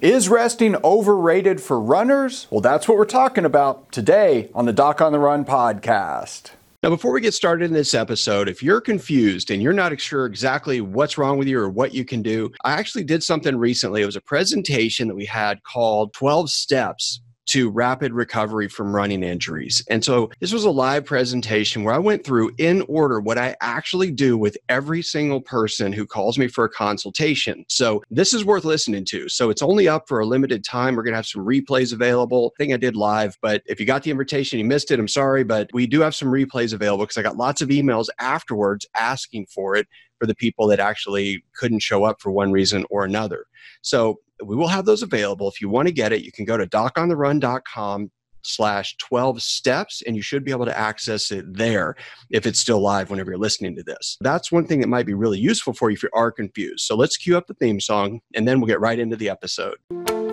Is resting overrated for runners? Well, that's what we're talking about today on the Doc on the Run podcast. Now, before we get started in this episode, if you're confused and you're not sure exactly what's wrong with you or what you can do, I actually did something recently. It was a presentation that we had called 12 Steps to rapid recovery from running injuries. And so this was a live presentation where I went through in order what I actually do with every single person who calls me for a consultation. So this is worth listening to. So it's only up for a limited time. We're going to have some replays available. I think I did live, but if you got the invitation, you missed it, I'm sorry, but we do have some replays available because I got lots of emails afterwards asking for it for the people that actually couldn't show up for one reason or another. So we will have those available. If you want to get it, you can go to docontherun.com slash 12 steps and you should be able to access it there if it's still live whenever you're listening to this. That's one thing that might be really useful for you if you are confused. So let's cue up the theme song and then we'll get right into the episode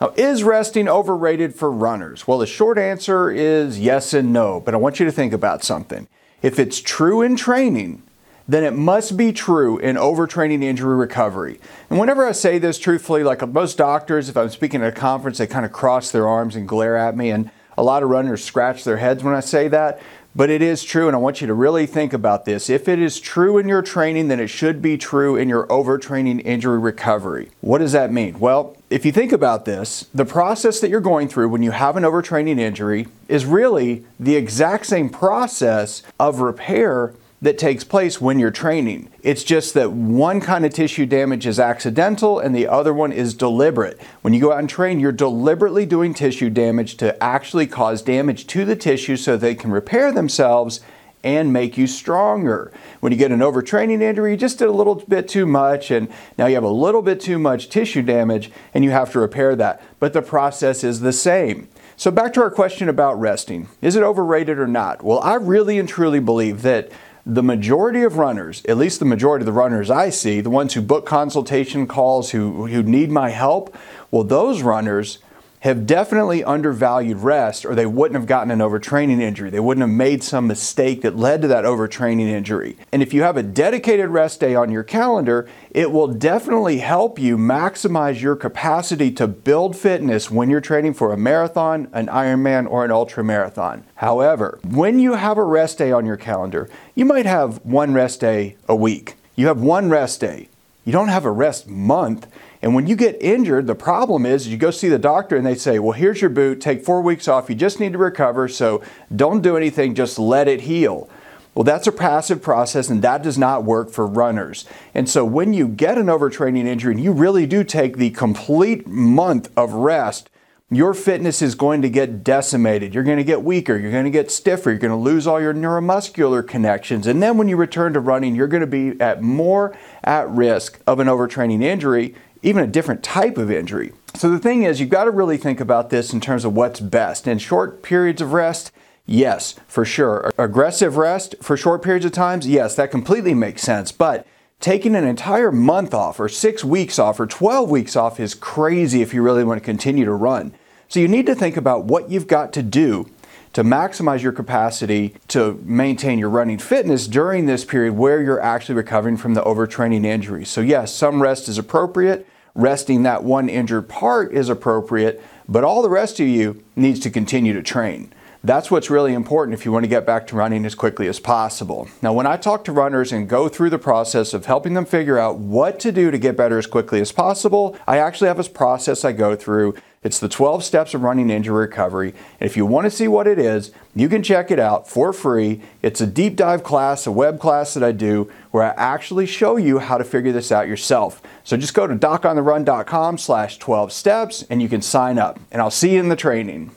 Now, is resting overrated for runners? Well, the short answer is yes and no, but I want you to think about something. If it's true in training, then it must be true in overtraining injury recovery. And whenever I say this truthfully, like most doctors, if I'm speaking at a conference, they kind of cross their arms and glare at me, and a lot of runners scratch their heads when I say that. But it is true, and I want you to really think about this. If it is true in your training, then it should be true in your overtraining injury recovery. What does that mean? Well, if you think about this, the process that you're going through when you have an overtraining injury is really the exact same process of repair that takes place when you're training. It's just that one kind of tissue damage is accidental and the other one is deliberate. When you go out and train, you're deliberately doing tissue damage to actually cause damage to the tissue so they can repair themselves and make you stronger. When you get an overtraining injury, you just did a little bit too much and now you have a little bit too much tissue damage and you have to repair that. But the process is the same. So back to our question about resting. Is it overrated or not? Well, I really and truly believe that the majority of runners, at least the majority of the runners I see, the ones who book consultation calls, who, who need my help, well, those runners have definitely undervalued rest or they wouldn't have gotten an overtraining injury. They wouldn't have made some mistake that led to that overtraining injury. And if you have a dedicated rest day on your calendar, it will definitely help you maximize your capacity to build fitness when you're training for a marathon, an Ironman, or an ultra marathon. However, when you have a rest day on your calendar, you might have one rest day a week. You have one rest day. You don't have a rest month. And when you get injured, the problem is you go see the doctor and they say, well, here's your boot, take four weeks off, you just need to recover, so don't do anything, just let it heal. Well, that's a passive process and that does not work for runners. And so when you get an overtraining injury and you really do take the complete month of rest, your fitness is going to get decimated. You're going to get weaker. You're going to get stiffer. You're going to lose all your neuromuscular connections. And then when you return to running, you're going to be at more at risk of an overtraining injury even a different type of injury. So the thing is, you've got to really think about this in terms of what's best. In short periods of rest, yes, for sure. Aggressive rest for short periods of times, yes, that completely makes sense. But taking an entire month off, or six weeks off, or 12 weeks off is crazy if you really want to continue to run. So you need to think about what you've got to do to maximize your capacity to maintain your running fitness during this period where you're actually recovering from the overtraining injury. So, yes, some rest is appropriate resting that one injured part is appropriate, but all the rest of you needs to continue to train. That's what's really important if you want to get back to running as quickly as possible. Now, when I talk to runners and go through the process of helping them figure out what to do to get better as quickly as possible, I actually have a process I go through it's the 12 steps of running injury recovery. And if you want to see what it is, you can check it out for free. It's a deep dive class, a web class that I do where I actually show you how to figure this out yourself. So just go to docontherun.com slash 12 steps and you can sign up. And I'll see you in the training.